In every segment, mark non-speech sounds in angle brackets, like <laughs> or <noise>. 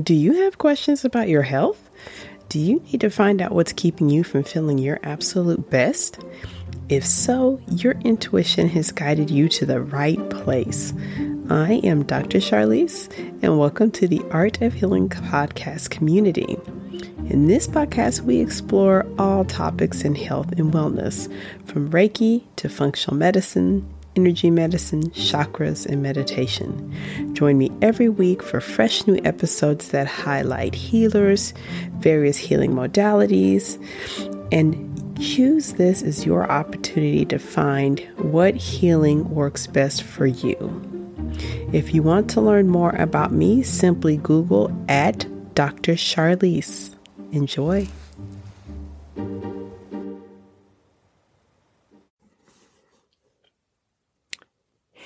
Do you have questions about your health? Do you need to find out what's keeping you from feeling your absolute best? If so, your intuition has guided you to the right place. I am Dr. Charlise, and welcome to the Art of Healing podcast community. In this podcast, we explore all topics in health and wellness, from Reiki to functional medicine, energy medicine, chakras, and meditation. Join me every week for fresh new episodes that highlight healers, various healing modalities, and choose this as your opportunity to find what healing works best for you. If you want to learn more about me, simply Google at Dr. Charlise. Enjoy.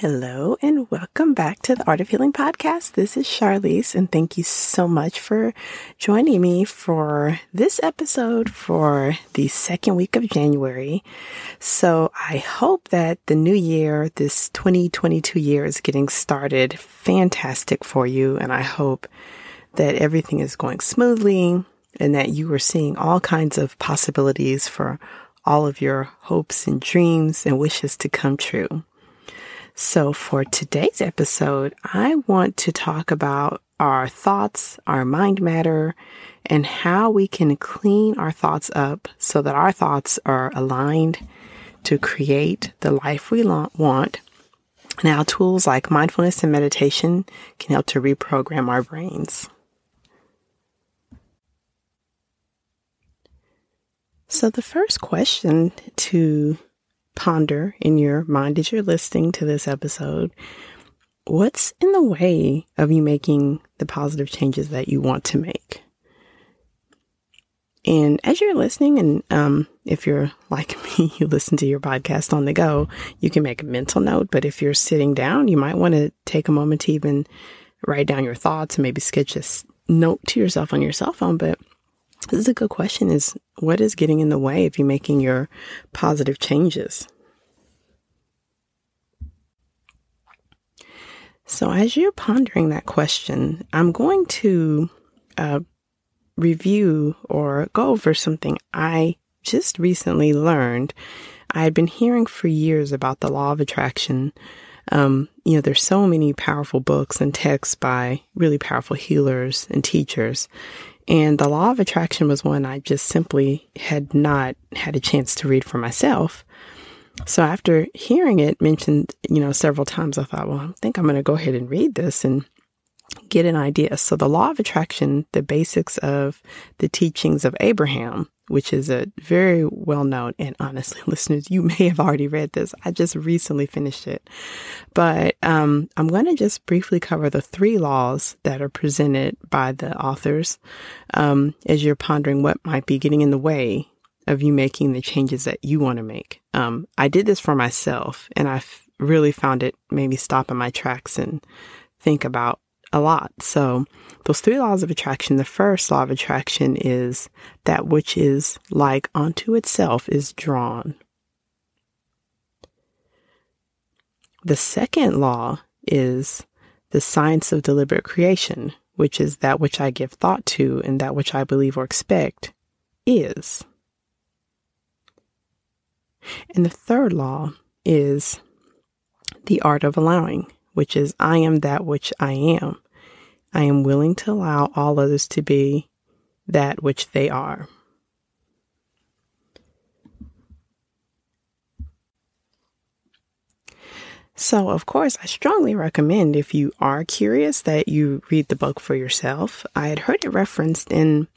Hello, and welcome back to the Art of Healing podcast. This is Charlise, and thank you so much for joining me for this episode for the second week of January. So, I hope that the new year, this 2022 year, is getting started fantastic for you, and I hope that everything is going smoothly and that you are seeing all kinds of possibilities for all of your hopes and dreams and wishes to come true. So, for today's episode, I want to talk about our thoughts, our mind matter, and how we can clean our thoughts up so that our thoughts are aligned to create the life we want. Now, tools like mindfulness and meditation can help to reprogram our brains. So, the first question to ponder in your mind as you're listening to this episode what's in the way of you making the positive changes that you want to make? And as you're listening, and um, if you're like <laughs> me, you listen to your podcast on the go, you can make a mental note. But if you're sitting down, you might want to take a moment to even write down your thoughts and maybe sketch a note to yourself on your cell phone. But this is a good question is what is getting in the way of you making your positive changes? So, as you're pondering that question, I'm going to uh, review or go over something I just recently learned. I had been hearing for years about the law of attraction. Um, you know, there's so many powerful books and texts by really powerful healers and teachers. And the law of attraction was one I just simply had not had a chance to read for myself. So after hearing it mentioned, you know, several times, I thought, well, I think I'm going to go ahead and read this and get an idea. So the law of attraction, the basics of the teachings of Abraham, which is a very well known, and honestly, <laughs> listeners, you may have already read this. I just recently finished it. But um, I'm going to just briefly cover the three laws that are presented by the authors um, as you're pondering what might be getting in the way of you making the changes that you want to make. Um, I did this for myself, and I really found it made me stop in my tracks and think about a lot. So, those three laws of attraction the first law of attraction is that which is like unto itself is drawn. The second law is the science of deliberate creation, which is that which I give thought to and that which I believe or expect is. And the third law is the art of allowing, which is I am that which I am. I am willing to allow all others to be that which they are. So, of course, I strongly recommend if you are curious that you read the book for yourself. I had heard it referenced in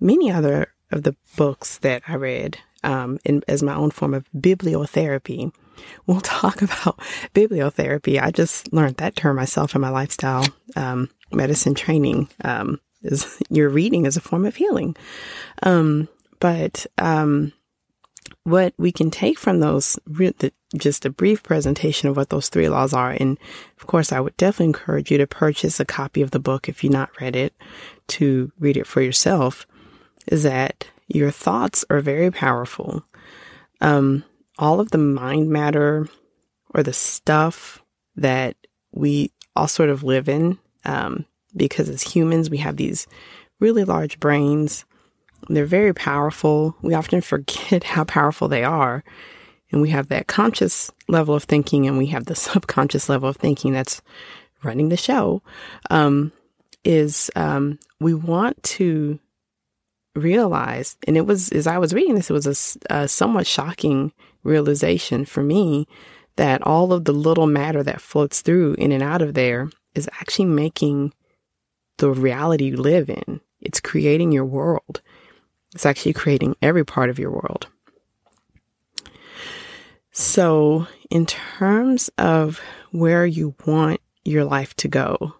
many other of the books that I read um, in, as my own form of bibliotherapy. We'll talk <laughs> about bibliotherapy. I just learned that term myself in my lifestyle um, medicine training. Um, is <laughs> your reading is a form of healing. Um, but um, what we can take from those, the, just a brief presentation of what those three laws are. And of course, I would definitely encourage you to purchase a copy of the book if you've not read it, to read it for yourself. Is that your thoughts are very powerful. Um, all of the mind matter or the stuff that we all sort of live in, um, because as humans, we have these really large brains. They're very powerful. We often <laughs> forget how powerful they are. And we have that conscious level of thinking and we have the <laughs> subconscious level of thinking that's running the show. Um, is um, we want to realize, and it was as I was reading this, it was a, a somewhat shocking realization for me that all of the little matter that floats through in and out of there is actually making the reality you live in. It's creating your world. It's actually creating every part of your world. So, in terms of where you want your life to go,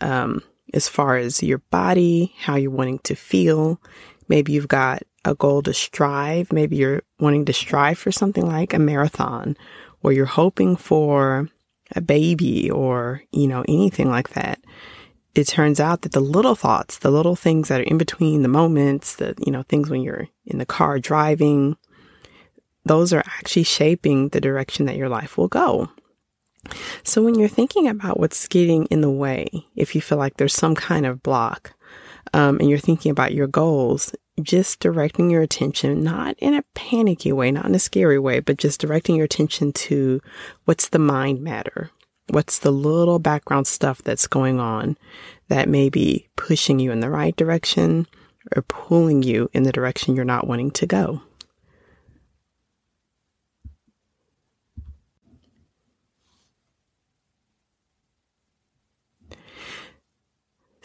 um, as far as your body, how you're wanting to feel, maybe you've got a goal to strive. Maybe you're wanting to strive for something like a marathon, or you're hoping for a baby, or, you know, anything like that it turns out that the little thoughts, the little things that are in between the moments, the, you know, things when you're in the car driving, those are actually shaping the direction that your life will go. So when you're thinking about what's getting in the way, if you feel like there's some kind of block, um, and you're thinking about your goals, just directing your attention, not in a panicky way, not in a scary way, but just directing your attention to what's the mind matter. What's the little background stuff that's going on that may be pushing you in the right direction or pulling you in the direction you're not wanting to go?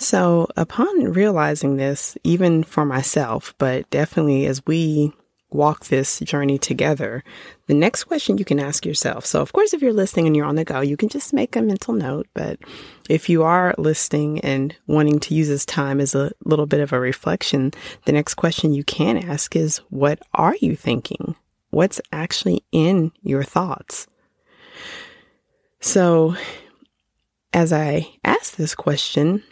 So, upon realizing this, even for myself, but definitely as we walk this journey together, the next question you can ask yourself. So, of course, if you're listening and you're on the go, you can just make a mental note. But if you are listening and wanting to use this time as a little bit of a reflection, the next question you can ask is, what are you thinking? What's actually in your thoughts? So, as I ask this question,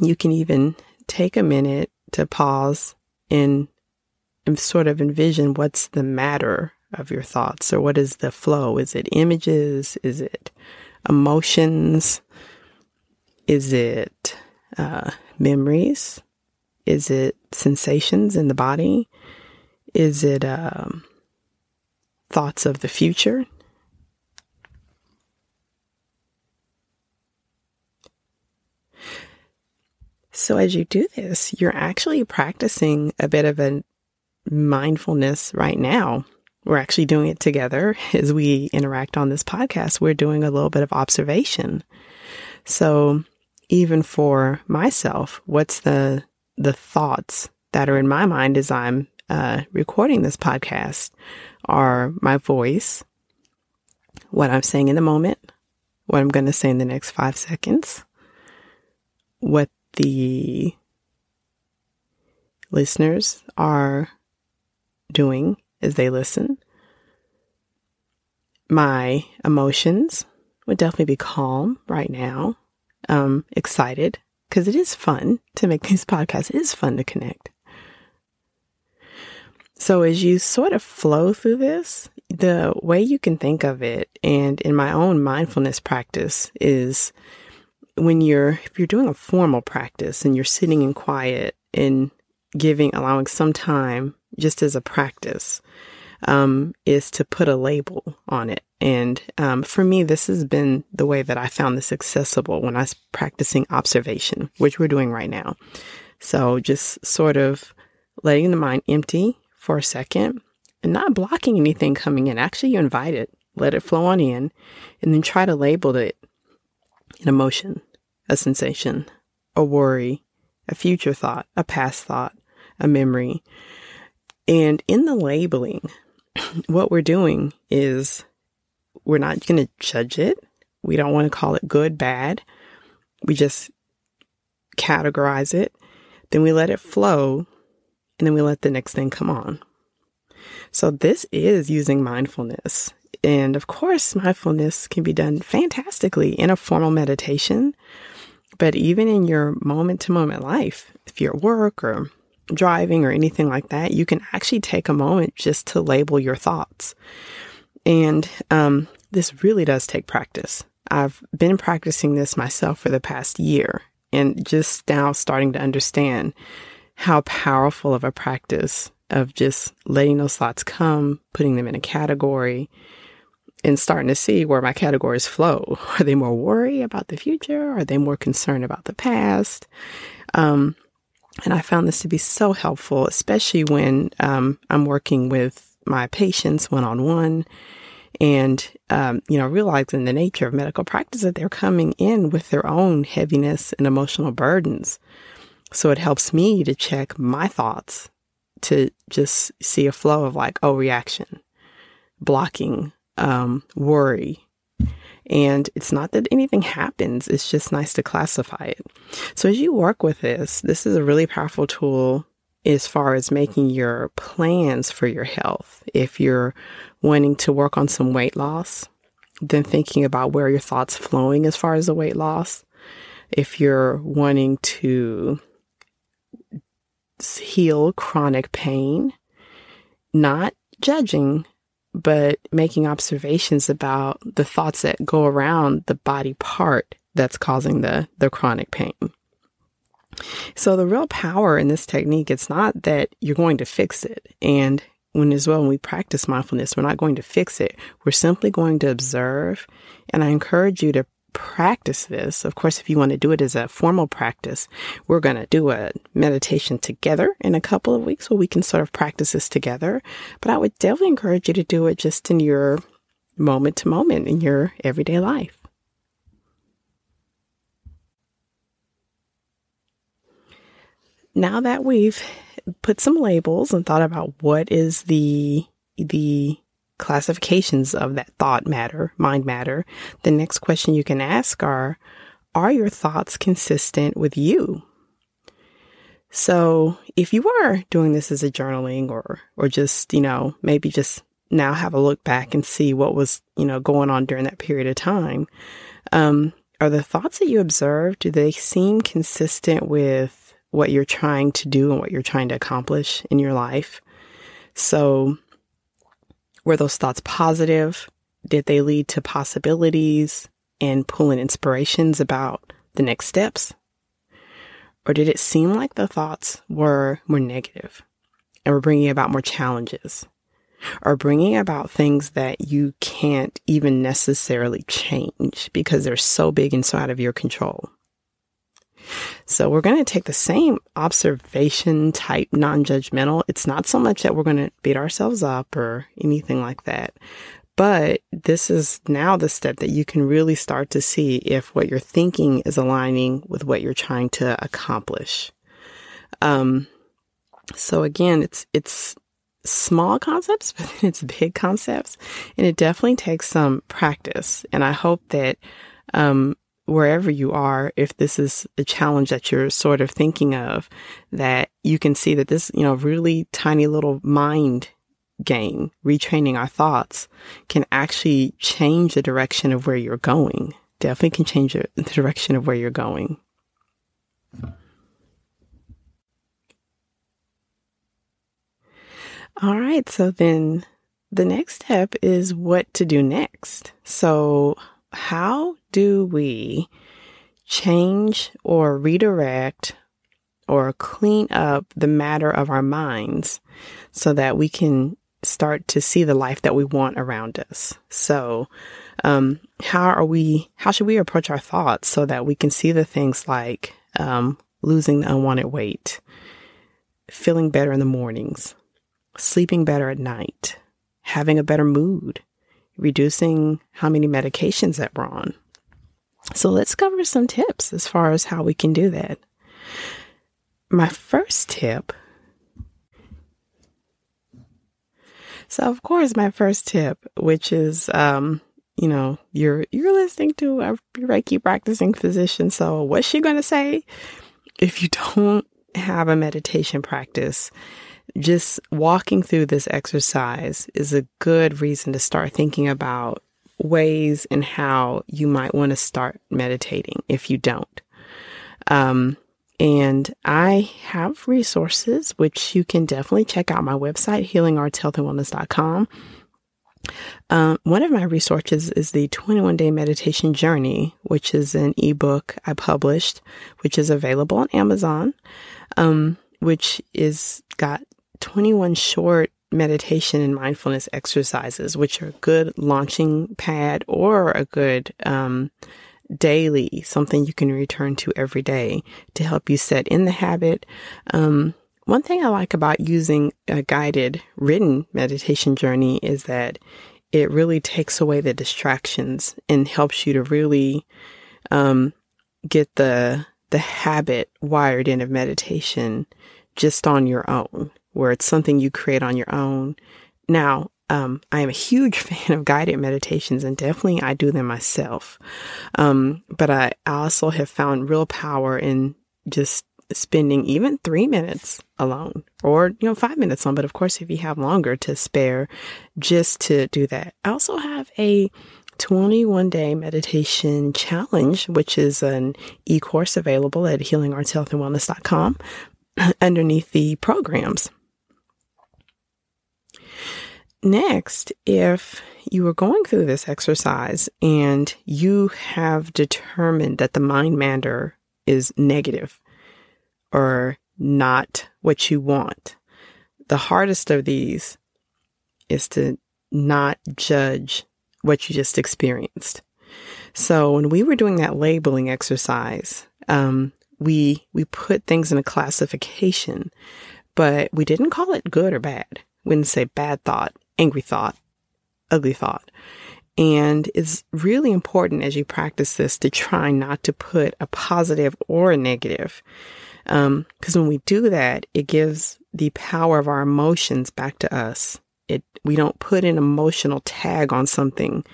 you can even take a minute to pause and sort of envision what's the matter of your thoughts or what is the flow? Is it images? Is it emotions? Is it uh, memories? Is it sensations in the body? Is it um, thoughts of the future? So, as you do this, you're actually practicing a bit of a mindfulness right now. We're actually doing it together <laughs> as we interact on this podcast. We're doing a little bit of observation. So even for myself, what's the the thoughts that are in my mind as I'm uh, recording this podcast are my voice, what I'm saying in the moment, what I'm going to say in the next five seconds, what the listeners are doing as they listen. My emotions would definitely be calm right now, um, excited, because it is fun to make these <laughs> podcasts. It is fun to connect. So as you sort of flow through this, the way you can think of it, and in my own mindfulness practice, is when you're if you're doing a formal practice and you're sitting in quiet and giving allowing some time just as a practice um, is to put a label on it. And um, for me, this has been the way that I found this accessible when I was practicing observation, which we're doing right now. So just sort of letting the mind empty for a second and not blocking anything coming in. Actually, you invite it, let it flow on in, and then try to label it an emotion, a sensation, a worry, a future thought, a past thought, a memory. And in the labeling, <clears throat> what we're doing is we're not going to judge it. We don't want to call it good, bad. We just categorize it. Then we let it flow. And then we let the next thing come on. So this is using mindfulness. And of course, mindfulness can be done fantastically in a formal meditation. But even in your moment to moment life, if you're at work or driving or anything like that, you can actually take a moment just to label your thoughts. And um, this really does take practice. I've been practicing this myself for the past year. and just now starting to understand how powerful of a practice of just letting those thoughts come, putting them in a category, and starting to see where my categories flow. <laughs> Are they more worried about the future? Are they more concerned about the past? Um, and I found this to be so helpful, especially when um, I'm working with my patients one on one and, um, you know, realizing the nature of medical practice that they're coming in with their own heaviness and emotional burdens. So it helps me to check my thoughts to just see a flow of like, oh, reaction, blocking, um, worry. And it's not that anything happens, it's just nice to classify it. So as you work with this, this is a really powerful tool as far as making your plans for your health. If you're wanting to work on some weight loss, then thinking about where your thoughts flowing as far as the weight loss. If you're wanting to heal chronic pain, not judging, but making observations about the thoughts that go around the body part that's causing the, the chronic pain. So the real power in this technique, it's not that you're going to fix it. And when as well, when we practice mindfulness, we're not going to fix it. We're simply going to observe. And I encourage you to practice this. Of course, if you want to do it as a formal practice, we're going to do a meditation together in a couple of weeks where we can sort of practice this together. But I would definitely encourage you to do it just in your moment to moment in your everyday life. now that we've put some labels and thought about what is the the classifications of that thought matter, mind matter, the next question you can ask are are your thoughts consistent with you? So, if you are doing this as a journaling or or just, you know, maybe just now have a look back and see what was, you know, going on during that period of time, um, are the thoughts that you observe, do they seem consistent with what you're trying to do and what you're trying to accomplish in your life. So, were those thoughts positive? Did they lead to possibilities and pulling inspirations about the next steps? Or did it seem like the thoughts were more negative and were bringing about more challenges or bringing about things that you can't even necessarily change because they're so big and so out of your control? So we're going to take the same observation type, non judgmental. It's not so much that we're going to beat ourselves up or anything like that. But this is now the step that you can really start to see if what you're thinking is aligning with what you're trying to accomplish. Um, so again, it's, it's small concepts, <laughs> but it's big concepts and it definitely takes some practice. And I hope that, um, wherever you are, if this is a challenge that you're sort of thinking of, that you can see that this, you know, really tiny little mind game, retraining our thoughts, can actually change the direction of where you're going. Definitely can change the direction of where you're going. All right, so then the next step is what to do next. So, how do we change or redirect or clean up the matter of our minds so that we can start to see the life that we want around us. So, um, how are we, how should we approach our thoughts so that we can see the things like, um, losing the unwanted weight, feeling better in the mornings, sleeping better at night, having a better mood, reducing how many medications that we're on. So let's cover some tips as far as how we can do that. My first tip. So of course, my first tip, which is, um, you know, you're you're listening to a Reiki practicing physician. So what's she to say? If you <laughs> don't have a meditation practice, just walking through this exercise is a good reason to start thinking about ways and how you might want to start meditating if you don't. Um, and I have resources, which you can definitely check out my website, healingartshealthandwellness.com. Um, one of my resources is the 21 Day Meditation Journey, which is an ebook I published, which is available on Amazon, um, which is got 21 short meditation and mindfulness exercises, which are a good launching pad or a good um, daily, something you can return to every day to help you set in the habit. Um, one thing I like about using a guided written meditation journey is that it really takes away the distractions and helps you to really um, get the the habit wired in of meditation just on your own, where it's something you create on your own. Now, um, I am a huge <laughs> fan of guided meditations and definitely I do them myself. Um, but I also have found real power in just spending even three minutes alone or, you know, five minutes on. But of course, if you have longer to spare just to do that, I also have a 21 day meditation challenge, which is an e course available at healingartshealthandwellness.com <clears throat> underneath the programs. Next, if you are going through this exercise and you have determined that the mind mander is negative or not what you want, the hardest of these is to not judge what you just experienced. So when we were doing that labeling exercise, um, we we put things in a classification, but we didn't call it good or bad. We didn't say bad thought, angry thought, ugly thought. And it's really important as you practice this to try not to put a positive or a negative. Because um, when we do that, it gives the power of our emotions back to us. It, we don't put an emotional tag on something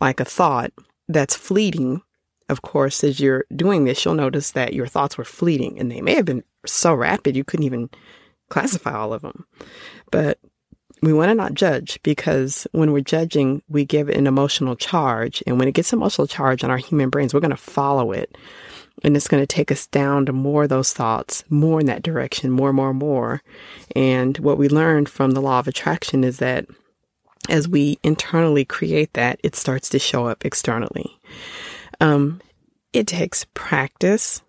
like a thought that's fleeting. Of course, as you're doing this, you'll notice that your thoughts were fleeting and they may have been so rapid you couldn't even classify all of them. But we want to not judge because when we're judging, we give an emotional charge. And when it gets emotional charge on our human brains, we're going to follow it. And it's going to take us down to more of those thoughts, more in that direction, more, more, more. And what we learned from the law of attraction is that as we internally create that, it starts to show up externally. Um, it takes practice.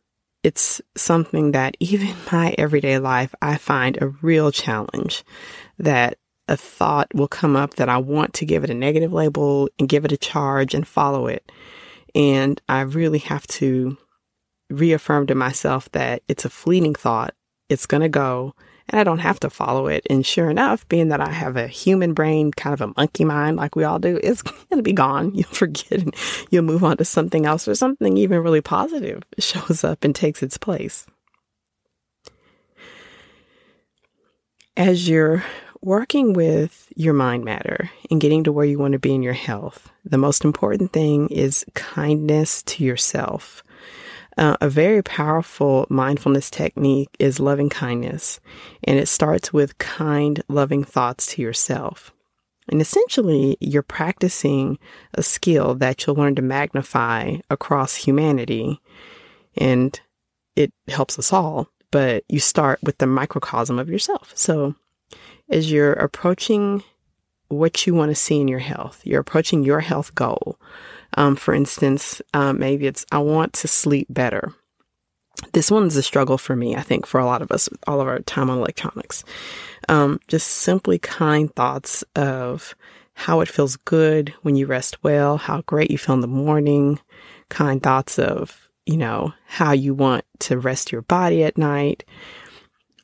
It's something that even <laughs> my everyday life, I find a real challenge that a thought will come up that I want to give it a negative label and give it a charge and follow it. And I really have to reaffirm to myself that it's a fleeting thought. It's going to go and I don't have to follow it. And sure enough, being that I have a human brain, kind of a monkey mind like we all do, it's <laughs> going to be gone. <laughs> You'll forget and you'll move on to something else or something even really positive <laughs> shows up and takes its place. As you're working with your mind matter and getting to where you want to be in your health, the most important thing is kindness to yourself. Uh, a very powerful mindfulness technique is loving kindness, and it starts with kind, loving thoughts to yourself. And essentially, you're practicing a skill that you'll learn to magnify across humanity, and it helps us all. But you start with the microcosm of yourself. So, as you're approaching what you want to see in your health, you're approaching your health goal. Um, for instance, um, maybe it's, I want to sleep better. This one's a struggle for me, I think, for a lot of us, all of our time on electronics. Um, just simply kind thoughts of how it feels good when you rest well, how great you feel in the morning, kind thoughts of, you know, how you want to rest your body at night,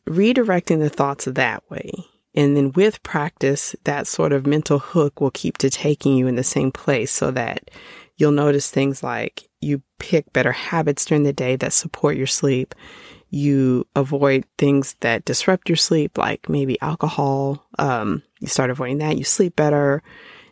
redirecting the thoughts that way and then with practice, that sort of mental hook will keep to taking you in the same place so that you'll notice things like you pick better habits during the day that support your sleep. You avoid things that disrupt your sleep, like maybe alcohol. Um, you start avoiding that. You sleep better.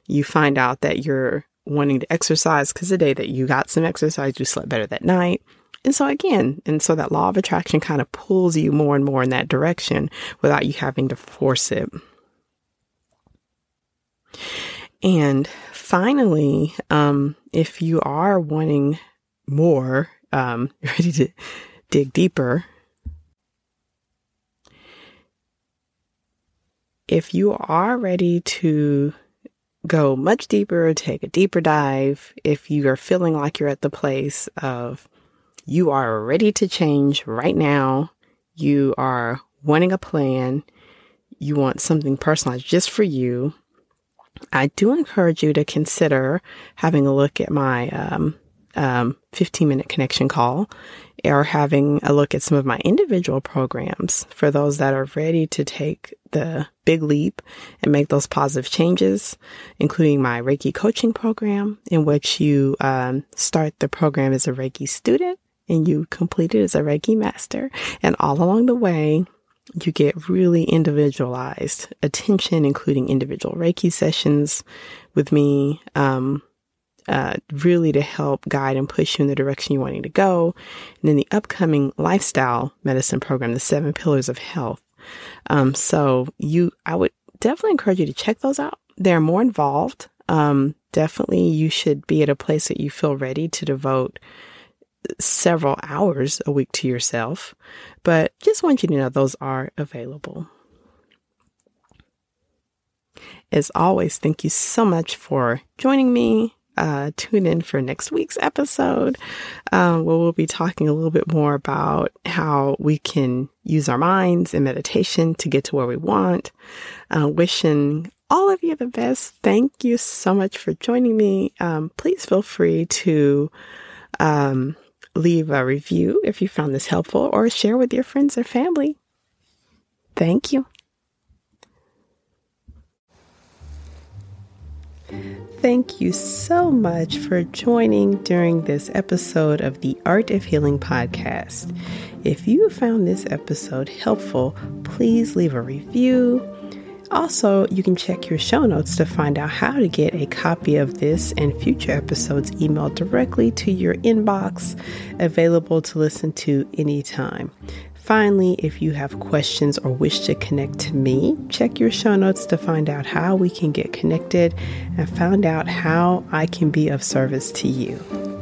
You find out that you're wanting to exercise because the day that you got some exercise, you slept better that night. And so again, and so that law of attraction kind of pulls you more and more in that direction without you having to force it. And finally, um, if you are wanting more, um, <laughs> ready to dig deeper, if you are ready to go much deeper, take a deeper dive, if you are feeling like you're at the place of you are ready to change right now, you are wanting a plan, you want something personalized just for you, I do encourage you to consider having a look at my um, um, 15 minute connection call or having a look at some of my individual programs for those that are ready to take the big leap and make those positive changes, including my Reiki coaching program, in which you um, start the program as a Reiki student and you complete it as a Reiki master. And all along the way, you get really individualized attention, including individual Reiki sessions with me, um, uh, really to help guide and push you in the direction you're wanting to go. And then the upcoming lifestyle medicine program, the seven pillars of health. Um, so you, I would definitely encourage you to check those out. They're more involved. Um, definitely you should be at a place that you feel ready to devote several hours a week to yourself, but just want you to know those are available. As always, thank you so much for joining me uh, tune in for next week's episode, um, where we'll be talking a little bit more about how we can use our minds and meditation to get to where we want. Uh, wishing all of you the best. Thank you so much for joining me. Um, please feel free to um, leave a review if you found this helpful or share with your friends or family. Thank you. Thank you so much for joining during this episode of the Art of Healing podcast. If you found this episode helpful, please leave a review. Also, you can check your show notes to find out how to get a copy of this and future episodes emailed directly to your inbox, available to listen to anytime. Finally, if you have questions or wish to connect to me, check your show notes to find out how we can get connected and find out how I can be of service to you.